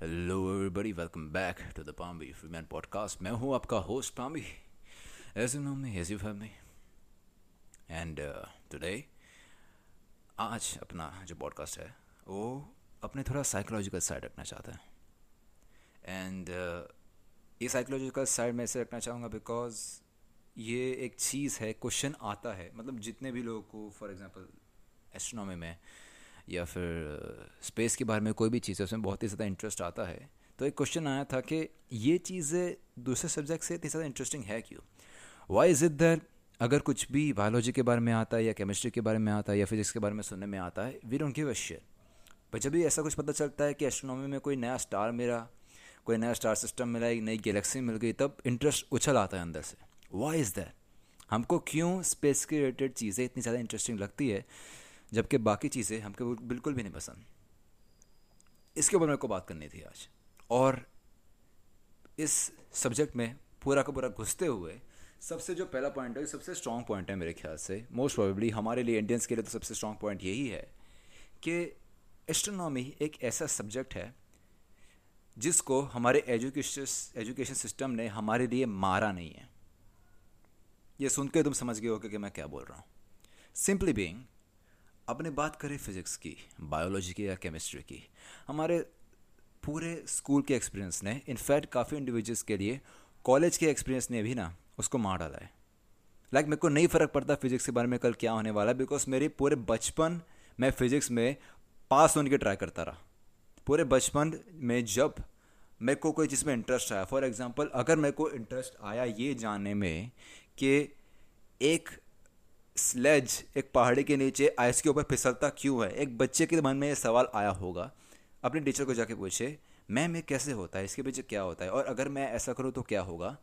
Hello everybody welcome back to the Pambi Freeman podcast मैं हूँ आपका host Pambi as you know me you have and today आज अपना जो podcast है वो अपने थोड़ा साइकोलॉजिकल साइड रखना चाहता है. एंड uh, ये साइकोलॉजिकल साइड मैं इसे रखना चाहूँगा बिकॉज़ ये एक चीज़ है क्वेश्चन आता है. मतलब जितने भी लोगों को फॉर एग्जांपल एस्ट्रोनॉमी में या फिर स्पेस के बारे में कोई भी चीज़ है, उसमें बहुत ही ज़्यादा इंटरेस्ट आता है। तो एक क्वेश्चन आया था कि ये चीज़ें दूसरे सब्जेक्ट से इतनी ज़्यादा इंटरेस्टिंग है क्यों? वाई इज़ इट दैट अगर कुछ भी बायोलॉजी के बारे में आता है या केमिस्ट्री के बारे में आता है या फिजिक्स के बारे में सुनने में आता है we don't give a share पर जब भी ऐसा कुछ पता चलता है कि एस्ट्रोनॉमी में कोई नया स्टार मिला, कोई नया स्टार सिस्टम मिला, एक नई गैलेक्सी मिल गई, तब इंटरेस्ट उछल आता है अंदर से। वाई इज़ दैट हमको क्यों स्पेस के रिलेटेड चीज़ें इतनी ज़्यादा इंटरेस्टिंग लगती है? जबकि बाकी चीज़ें हमको बिल्कुल भी नहीं पसंद। इसके ऊपर मेरे को बात करनी थी आज। और इस सब्जेक्ट में पूरा का पूरा घुसते हुए सबसे जो पहला पॉइंट है, सबसे स्ट्रॉन्ग पॉइंट है मेरे ख्याल से मोस्ट प्रोबेबली हमारे लिए इंडियंस के लिए तो सबसे स्ट्रॉन्ग पॉइंट यही है कि एस्ट्रोनॉमी एक ऐसा सब्जेक्ट है जिसको हमारे एजुकेशन एजुकेशन सिस्टम ने हमारे लिए मारा नहीं है। ये सुन के तुम समझ गए हो कि मैं क्या बोल रहा हूँ। सिंपली बींग अपने बात करें फिज़िक्स की बायोलॉजी की या केमिस्ट्री की, हमारे पूरे स्कूल के एक्सपीरियंस ने इनफैक्ट काफ़ी इंडिविजुअल्स के लिए कॉलेज के एक्सपीरियंस ने भी ना, उसको मार डाला है। लाइक मेरे को नहीं फ़र्क पड़ता फिज़िक्स के बारे में कल क्या होने वाला है बिकॉज़ मेरे पूरे बचपन मैं फिज़िक्स में पास होने की ट्राई करता रहा। पूरे बचपन में जब मेरे को कोई चीज़ में इंटरेस्ट आया फॉर एग्ज़ाम्पल अगर मेरे को इंटरेस्ट आया ये जानने में कि एक स्लेज एक पहाड़ी के नीचे आइस के ऊपर फिसलता क्यों है? एक बच्चे के मन में ये सवाल आया होगा। अपने टीचर को जाके पूछे, मैम, ये कैसे होता है? इसके पीछे क्या होता है? और अगर मैं ऐसा करूँ तो क्या होगा?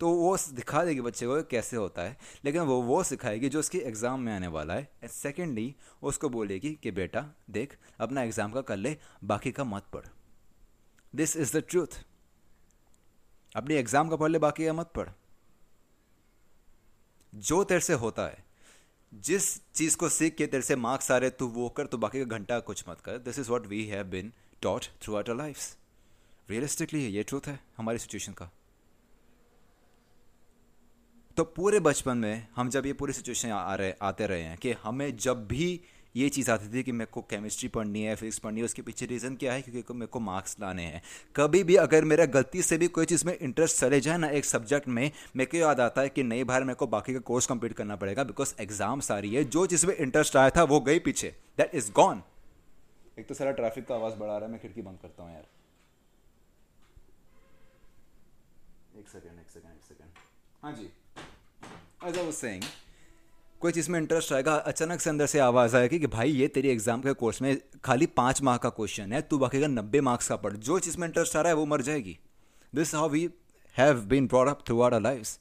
तो वो दिखा देगी बच्चे को कैसे होता है। लेकिन वो वो सिखाएगी जो उसके एग्ज़ाम में आने वाला है। एंड सेकेंडली उसको बोलेगी कि, बेटा, देख, अपना एग्ज़ाम का कर ले, बाकी का मत पढ़। दिस इज़ द ट्रूथ अपने एग्ज़ाम का पढ़ ले, बाकी का मत पढ़। जो तेरे से होता है जिस चीज़ को सीख के तेरे से मार्क्स आ रहे तू वो कर तो बाकी का घंटा कुछ मत कर। This is what we have been taught throughout our life realistically ये ट्रूथ है हमारी सिचुएशन का। तो पूरे बचपन में हम जब ये पूरी सिचुएशन आ रहे, आते रहे हैं कि हमें जब भी ये चीज़ आती थी कि मेरे को केमिस्ट्री पढ़नी है फिजिक्स पढ़नी है, उसके पीछे रीज़न क्या है? क्योंकि मेरे को मार्क्स लाने हैं। कभी भी अगर मेरा गलती से भी कोई चीज़ में इंटरेस्ट चले जाए ना एक सब्जेक्ट में, मेरे को याद आता है कि नई बार मेरे को बाकी का कोर्स कंप्लीट करना पड़ेगा बिकॉज़ एग्ज़ाम सारी है। जो चीज़ में इंटरेस्ट आया था, वो गई पीछे। दैट इज़ गॉन एक तो सारा ट्रैफ़िक का आवाज़ बढ़ा रहा है, मैं खिड़की बंद करता हूँ यार। एक सेकेंड एक सेकेंड एक सेकेंड हाँ जी। एज आई वाज सेइंग कोई चीज़ में इंटरेस्ट आएगा अचानक से अंदर से आवाज़ आएगी कि भाई, ये तेरी एग्ज़ाम के कोर्स में खाली पाँच मार्क का क्वेश्चन है, तू बाकी का नब्बे मार्क्स का पढ़। जो चीज़ में इंटरेस्ट आ रहा है, वो मर जाएगी। This how we have been brought up through our life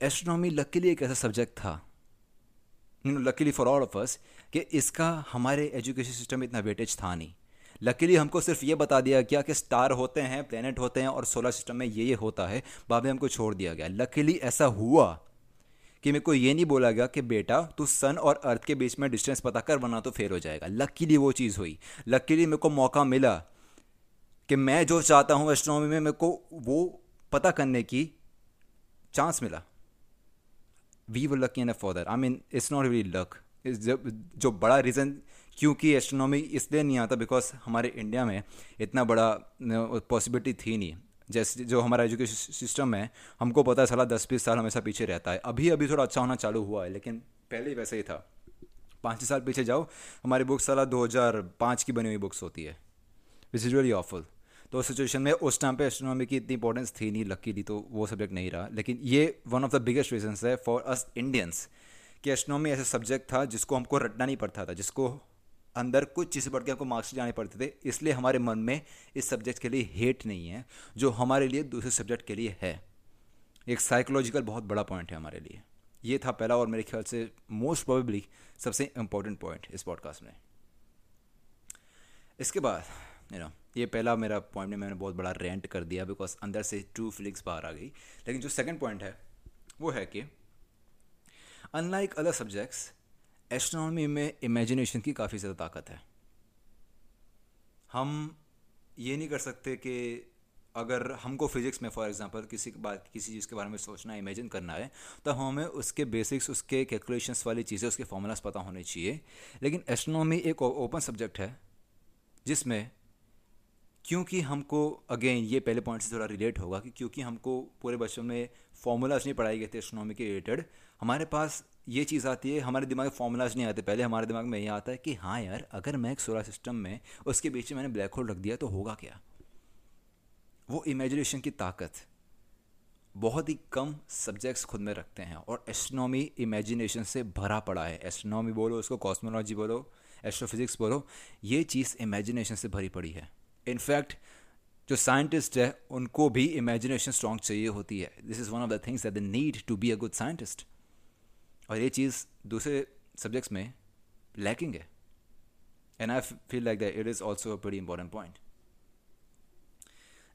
astronomy luckily एक ऐसा सब्जेक्ट था luckily for all of us कि इसका हमारे एजुकेशन सिस्टम में इतना वेटेज था नहीं। लकीली हमको सिर्फ़ ये बता दिया गया कि स्टार होते हैं प्लेनेट होते हैं और सोलर सिस्टम में ये ये होता है, बाद में हमको छोड़ दिया गया। लकीली ऐसा हुआ कि मेरे को ये नहीं बोला गया कि बेटा तू सन और अर्थ के बीच में डिस्टेंस पता कर, वरना तो फेल हो जाएगा। लकीली वो चीज़ हुई। लकीली मेरे को मौका मिला कि मैं जो चाहता हूँ एस्ट्रोनॉमी में, मेरे को वो पता करने की चांस मिला। We were lucky enough for that I mean it's not really luck जो बड़ा रीज़न क्योंकि एस्ट्रोनॉमी इसलिए नहीं आता बिकॉज़ हमारे इंडिया में इतना बड़ा पॉसिबिलिटी थी नहीं। जैसे जो हमारा एजुकेशन सिस्टम है, हमको पता है साला दस बीस साल हमेशा पीछे रहता है। अभी अभी थोड़ा अच्छा होना चालू हुआ है, लेकिन पहले ही वैसे ही था। पाँच साल पीछे जाओ, हमारी बुक साला दो हज़ार पाँच की बनी हुई बुक्स होती है। विच इज़ रियली ऑफुल तो उस सिचुएशन में उस टाइम पे एस्ट्रोनॉमी की इतनी इंपॉर्टेंस थी नहीं लकीली तो वो सब्जेक्ट नहीं रहा। लेकिन ये one of the biggest reasons है फॉर अस इंडियंस कि एस्ट्रोनॉमी ऐसा सब्जेक्ट था जिसको हमको रटना नहीं पड़ता था, जिसको अंदर कुछ चीज़ें पढ़ के हमको मार्क्स जाने पड़ते थे, इसलिए हमारे मन में इस सब्जेक्ट के लिए हेट नहीं है, जो हमारे लिए दूसरे सब्जेक्ट के लिए है। एक साइकोलॉजिकल बहुत बड़ा पॉइंट है हमारे लिए। ये था पहला और मेरे ख्याल से मोस्ट प्रोबेबली सबसे इंपॉर्टेंट पॉइंट इस पॉडकास्ट में। इसके बाद यू नो ये पहला मेरा पॉइंट में मैंने बहुत बड़ा रेंट कर दिया बिकॉज़ अंदर से ट्रू फीलिंग्स बाहर आ गई। लेकिन जो सेकंड पॉइंट है, वो है कि अनलाइक अदर सब्जेक्ट्स एस्ट्रोनॉमी में इमेजिनेशन की काफ़ी ज़्यादा ताकत है। हम ये नहीं कर सकते कि अगर हमको फिजिक्स में फॉर एग्जांपल किसी के बात, किसी चीज़ के बारे में सोचना है इमेजिन करना है तो हमें उसके बेसिक्स उसके कैलकुलेशंस वाली चीज़ें, उसके फॉर्मूलाज पता होने चाहिए। लेकिन एस्ट्रोनॉमी एक ओपन सब्जेक्ट है, जिसमें क्योंकि हमको अगेन ये पहले पॉइंट से थोड़ा रिलेट होगा कि क्योंकि हमको पूरे बच्चों में फॉर्मूलाज नहीं पढ़ाई गए थे एस्ट्रोनॉमी के रिलेटेड हमारे पास ये चीज़ आती है, हमारे दिमाग में फॉर्मूलाज नहीं आते। पहले हमारे दिमाग में ये आता है कि हाँ यार, अगर मैं एक सोलर सिस्टम में, उसके बीच में मैंने ब्लैक होल रख दिया तो होगा क्या? वो इमेजिनेशन की ताकत बहुत ही कम सब्जेक्ट्स खुद में रखते हैं और एस्ट्रोनॉमी इमेजिनेशन से भरा पड़ा है। एस्ट्रोनॉमी बोलो, उसको कॉस्मोलॉजी बोलो एस्ट्रोफिजिक्स बोलो, ये चीज़ इमेजिनेशन से भरी पड़ी है। इनफैक्ट जो साइंटिस्ट है, उनको भी इमेजिनेशन स्ट्रॉन्ग चाहिए होती है। This is one of the things that they need to be a good scientist और ये चीज़ दूसरे सब्जेक्ट्स में लैकिंग है। And I feel like that it is also a very important point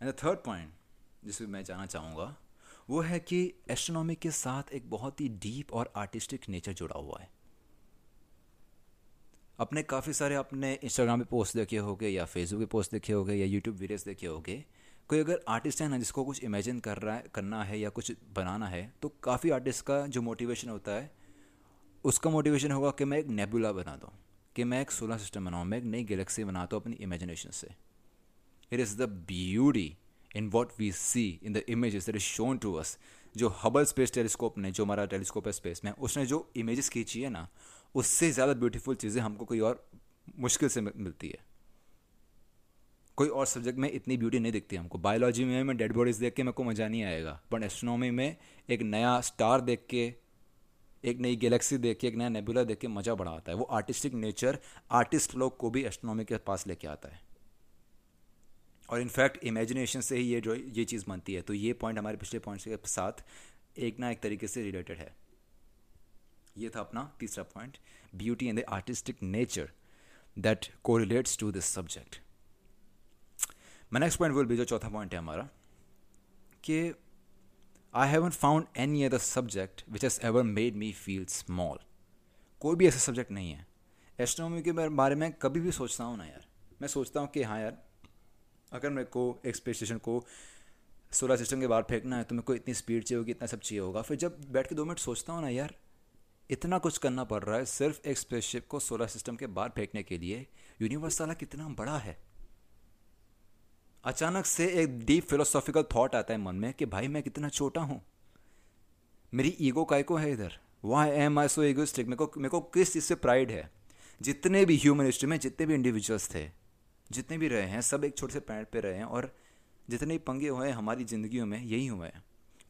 and the third point जिसमें मैं जाना चाहूँगा, वो है कि एस्ट्रोनॉमी के साथ एक बहुत ही डीप और आर्टिस्टिक नेचर जुड़ा हुआ है। अपने काफ़ी सारे अपने इंस्टाग्राम पे पोस्ट देखे होंगे या फेसबुक पे पोस्ट देखे होंगे या यूट्यूब वीडियोस देखे होंगे। कोई अगर आर्टिस्ट है ना जिसको कुछ इमेजिन कर रहा है, करना है या कुछ बनाना है तो काफ़ी आर्टिस्ट का जो मोटिवेशन होता है, उसका मोटिवेशन होगा कि मैं एक नेबुला बना दूँ, कि मैं एक सोलर सिस्टम बनाऊँ, मैं एक नई गैलेक्सी बनाता हूँ अपनी इमेजिनेशन से। It is the beauty in what we see in the images that is shown to us जो हबल स्पेस टेलीस्कोप ने, जो हमारा टेलीस्कोप है स्पेस में, उसने जो इमेजेस खींची है ना उससे ज़्यादा ब्यूटीफुल चीज़ें हमको कोई और मुश्किल से मिलती है। कोई और सब्जेक्ट में इतनी ब्यूटी नहीं दिखती हमको। बायोलॉजी में मैं डेड बॉडीज देख के मेरे को मज़ा नहीं आएगा। बट एस्ट्रोनॉमी में एक नया स्टार देख के, एक नई गैलेक्सी देख के, एक नया नेबुला देख के मज़ा बड़ा आता है। वो आर्टिस्टिक नेचर आर्टिस्ट लोग को भी एस्ट्रोनॉमी के पास लेके आता है। और इनफैक्ट इमेजिनेशन से ही ये जो, ये चीज़ बनती है। तो ये पॉइंट हमारे पिछले पॉइंट्स के साथ एक ना एक तरीके से रिलेटेड है। ये था अपना तीसरा point beauty and the artistic nature that correlates to this subject my next point will be जो चौथा पॉइंट है हमारा, कि I haven't found any other subject which has ever made me feel small कोई भी ऐसा सब्जेक्ट नहीं है। एस्ट्रोनॉमी के बारे में कभी भी सोचता हूँ ना यार। मैं सोचता हूँ कि हाँ यार, अगर मेरे को एक स्पेस स्टेशन को सोलर सिस्टम के बाहर फेंकना है तो मेरे को इतनी स्पीड चाहिए होगी, इतना सब चाहिए होगा। फिर जब बैठ के दो मिनट सोचता हूँ ना यार इतना कुछ करना पड़ रहा है सिर्फ़ एक स्पेसशिप को सोलर सिस्टम के बाहर फेंकने के लिए। यूनिवर्स साला कितना बड़ा है। अचानक से एक डीप फिलोसॉफिकल थॉट आता है मन में कि भाई मैं कितना छोटा हूँ। मेरी ईगो काय को है इधर? Why am I so egoistic मेरे को मेरे को किस चीज़ से प्राइड है? जितने भी ह्यूमन हिस्ट्री में जितने भी इंडिविजुअल्स थे, जितने भी रहे हैं, सब एक छोटे से पैंट पे रहे हैं और जितने भी पंगे हुए हैं हमारी ज़िंदगियों में यही हुए हैं।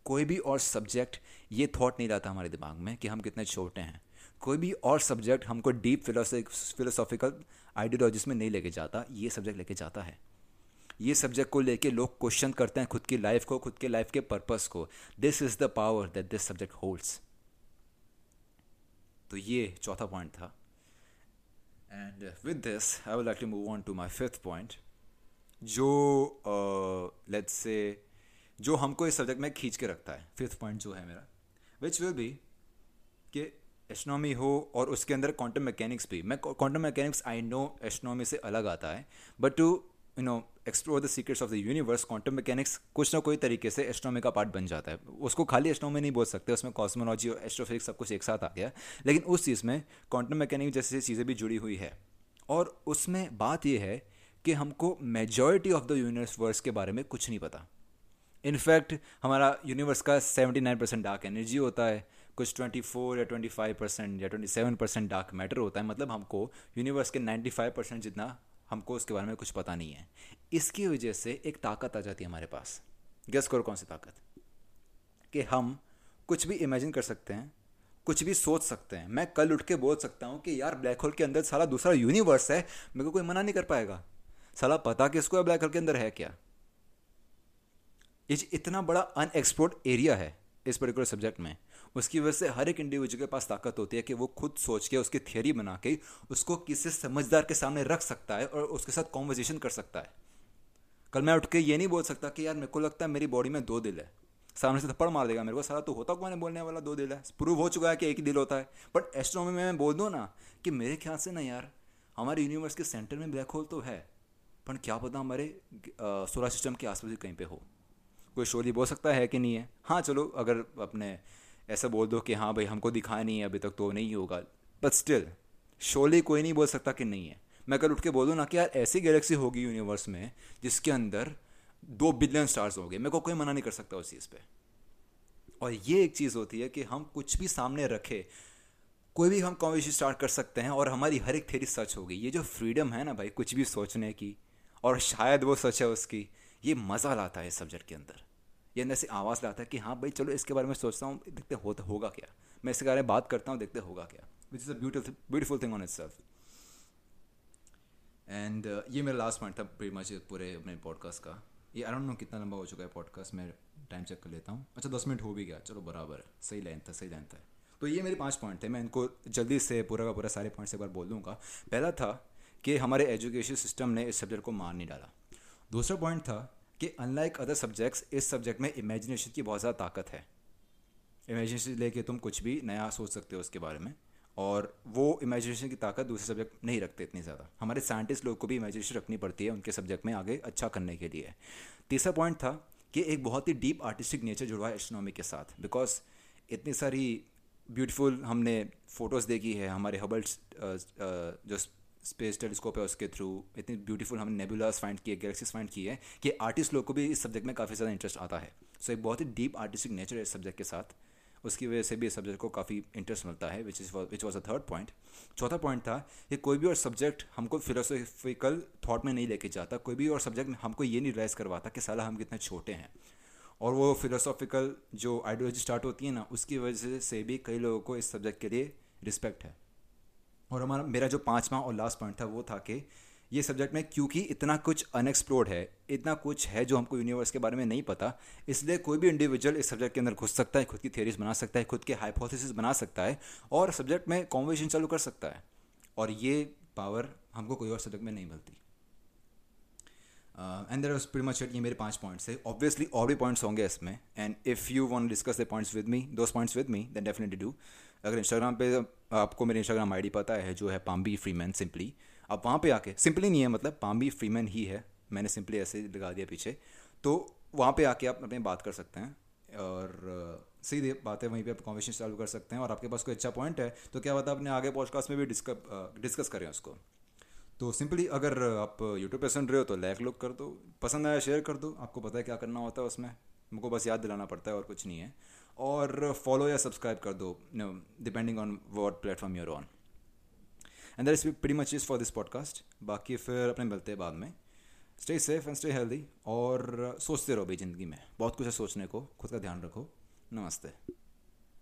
कोई भी और सब्जेक्ट ये थॉट नहीं रहता हमारे दिमाग में कि हम कितने छोटे हैं। कोई भी और सब्जेक्ट हमको डीप फिलोसॉफिकल आइडियोलॉजिस में नहीं लेके जाता ये सब्जेक्ट लेके जाता है। ये सब्जेक्ट को लेके लोग क्वेश्चन करते हैं खुद की लाइफ को खुद के लाइफ के पर्पस को। This is the power that this subject holds तो ये चौथा पॉइंट था। And with this I would like to move on to my fifth point जो लेट्स uh, से जो हमको इस सब्जेक्ट में खींच के रखता है। फिफ्थ पॉइंट जो है मेरा विच विल बी कि एस्ट्रोनॉमी हो और उसके अंदर क्वांटम मैकेनिक्स भी। मैं quantum mechanics I know astronomy से अलग आता है but to you know explore the secrets of the universe quantum mechanics कुछ ना कोई तरीके से एस्ट्रोनॉमी का पार्ट बन जाता है। उसको खाली एस्ट्रोनॉमी नहीं बोल सकते, उसमें कॉस्मोलॉजी और एस्ट्रोफिजिक्स सब कुछ एक साथ आ गया। लेकिन उस चीज़ में क्वांटम मैकेनिक्स जैसी चीज़ें भी जुड़ी हुई है। और उसमें बात यह है कि हमको मेजॉरिटी ऑफ़ द यूनिवर्स के बारे में कुछ नहीं पता। इनफैक्ट, हमारा यूनिवर्स का seventy nine percent dark energy होता है, कुछ ट्वेंटी फोर या ट्वेंटी फाइव परसेंट या twenty seven percent dark matter होता है मतलब हमको यूनिवर्स के नाइन्टी फाइव परसेंट जितना हमको उसके बारे में कुछ पता नहीं है। इसकी वजह से एक ताकत आ जाती है हमारे पास। गेस करो कौन सी ताकत? कि हम कुछ भी इमेजिन कर सकते हैं, कुछ भी सोच सकते हैं। मैं कल उठ के बोल सकता हूँ कि यार ब्लैक होल के अंदर सारा दूसरा यूनिवर्स है, मेरे को कोई मना नहीं कर पाएगा। साला पता किसको है ब्लैक होल के अंदर है क्या? ये इतना बड़ा अनएक्सप्लोर्ड एरिया है इस पर्टिकुलर सब्जेक्ट में, उसकी वजह से हर एक इंडिविजुअल के पास ताकत होती है कि वो खुद सोच के, उसकी थियोरी बना के, उसको किसी समझदार के सामने रख सकता है और उसके साथ कॉन्वर्जेशन कर सकता है। कल मैं उठ के ये नहीं बोल सकता कि यार मेरे को लगता है मेरी बॉडी में दो दिल है। सामने से थप्पड़ मार देगा मेरे को सारा तो होता कौन है बोलने वाला दो दिल है? प्रूव हो चुका है कि एक ही दिल होता है। बट एस्ट्रोनॉमी में मैं बोल दूँ ना कि मेरे ख्याल से ना यार, हमारे यूनिवर्स के सेंटर में ब्लैक होल तो है, पर क्या पता हमारे सोलर सिस्टम के आसपास कहीं पे हो। कोई शोली बोल सकता है कि नहीं है। हाँ चलो, अगर अपने ऐसा बोल दो कि हाँ भाई, हमको दिखाया नहीं है, अभी तक तो नहीं होगा। बट स्टिल शोली कोई नहीं बोल सकता कि नहीं है। मैं कल उठ के बोलूँ ना कि यार, ऐसी गैलेक्सी होगी यूनिवर्स में, जिसके अंदर दो बिलियन स्टार्स होंगे। मेरे को कोई मना नहीं कर सकता उस चीज़ पे। और ये एक चीज़ होती है कि हम कुछ भी सामने रखे, कोई भी हम कॉन्वर्सेशन स्टार्ट कर सकते हैं, और हमारी हर एक थेरी सच होगी। ये जो फ्रीडम है ना भाई, कुछ भी सोचने की, और शायद वो सच है उसकी ये मज़ा लाता है इस सब्जेक्ट के अंदर। ये अंदर से आवाज़ लाता है कि हाँ भाई चलो इसके बारे में सोचता हूँ देखते हो, होगा क्या? मैं इसके बारे में बात करता हूँ देखते होगा क्या? Which is a beautiful beautiful thing on itself and ये मेरा लास्ट पॉइंट था प्री मच पूरे अपने पॉडकास्ट का। ये आई डोंट नो कितना लंबा हो चुका है पॉडकास्ट मैं टाइम चेक कर लेता हूँ। अच्छा दस मिनट हो भी गया चलो बराबर है सही लेंथ था सही लेंथ है। तो ये मेरे पाँच पॉइंट थे मैं इनको जल्दी से पूरा का पूरा सारे पॉइंट्स एक बार बोल दूँगा। पहला था कि हमारे एजुकेशन सिस्टम ने इस सब्जेक्ट को मार नहीं डाला। दूसरा पॉइंट था कि अनलाइक अदर सब्जेक्ट्स इस सब्जेक्ट में इमेजिनेशन की बहुत ज़्यादा ताकत है। इमेजिनेशन लेके तुम कुछ भी नया सोच सकते हो उसके बारे में, और वो इमेजिनेशन की ताकत दूसरे सब्जेक्ट नहीं रखते इतनी ज़्यादा। हमारे साइंटिस्ट लोग को भी इमेजिनेशन रखनी पड़ती है उनके सब्जेक्ट में आगे अच्छा करने के लिए। तीसरा पॉइंट था कि एक बहुत ही डीप आर्टिस्टिक नेचर जुड़ा है एस्ट्रोनॉमी के साथ बिकॉज़ इतनी सारी ब्यूटीफुल हमने फ़ोटोज़ देखी है, हमारे हबल जो स्पेस टेलीस्कोप है उसके थ्रू इतनी ब्यूटीफुल हमने नेबुलास फाइंड किए गैलेक्सीज फाइंड किए कि आर्टिस्ट लोग को भी इस सब्जेक्ट में काफ़ी ज़्यादा इंटरेस्ट आता है। सो so, एक बहुत ही डीप आर्टिस्टिक नेचर है इस सब्जेक्ट के साथ। उसकी वजह से भी इस सब्जेक्ट को काफ़ी इंटरेस्ट मिलता है which is which was a third point चौथा पॉइंट था कि कोई भी और सब्जेक्ट हमको फिलोसफिकल थाट में नहीं लेके जाता कोई भी और सब्जेक्ट हमको ये नहीं रिलाइज़ करवाता कि साला हम कितने छोटे हैं। और वो फिलोसॉफिकल जो आइडियोलॉजी स्टार्ट होती है ना उसकी वजह से भी कई लोगों को इस सब्जेक्ट के लिए रिस्पेक्ट है। और हमारा, मेरा जो पाँचवा और लास्ट पॉइंट था, वो था कि ये सब्जेक्ट में क्योंकि इतना कुछ अनएक्सप्लोर्ड है, इतना कुछ है जो हमको यूनिवर्स के बारे में नहीं पता, इसलिए कोई भी इंडिविजुअल इस सब्जेक्ट के अंदर घुस सकता है, खुद की थियरीज बना सकता है, खुद के हाइपोथेसिस बना सकता है और सब्जेक्ट में कॉन्वर्सेशन चालू कर सकता है। और ये पावर हमको कोई और सब्जेक्ट में नहीं मिलती। एंड देर प्री मच ये मेरे पाँच पॉइंट्स है ऑब्वियसली और भी पॉइंट्स होंगे इसमें। And if you want discuss the points with me those points with me then definitely do अगर इंस्टाग्राम पे आपको मेरे इंस्टाग्राम आईडी पता है, जो है पाम्बी फ्री मैन सिंपली आप वहाँ पे आके सिंपली नहीं है मतलब पाम्बी फ्री मैन ही है, मैंने सिंपली ऐसे लगा दिया पीछे तो वहाँ पे आके आप अपने बात कर सकते हैं, और सीधी बात वहीं पे आप कॉन्वर्सेशन चालू कर सकते हैं, और आपके पास कोई अच्छा पॉइंट है तो क्या बता अपने आगे पॉडकास्ट में भी डिस्कस डिस्कस करें उसको। तो सिंपली अगर आप यूट्यूब पे सुन रहे हो तो लाइक लुक कर दो, पसंद आया शेयर कर दो, आपको पता है क्या करना होता है उसमें, मुझको बस याद दिलाना पड़ता है और कुछ नहीं है। और फॉलो या सब्सक्राइब कर दो depending on what platform you're on and that is pretty much is for this podcast बाकी फिर अपने मिलते हैं बाद में. Stay safe and stay healthy और सोचते रहो भाई ज़िंदगी में. बहुत कुछ है सोचने को. खुद का ध्यान रखो. नमस्ते.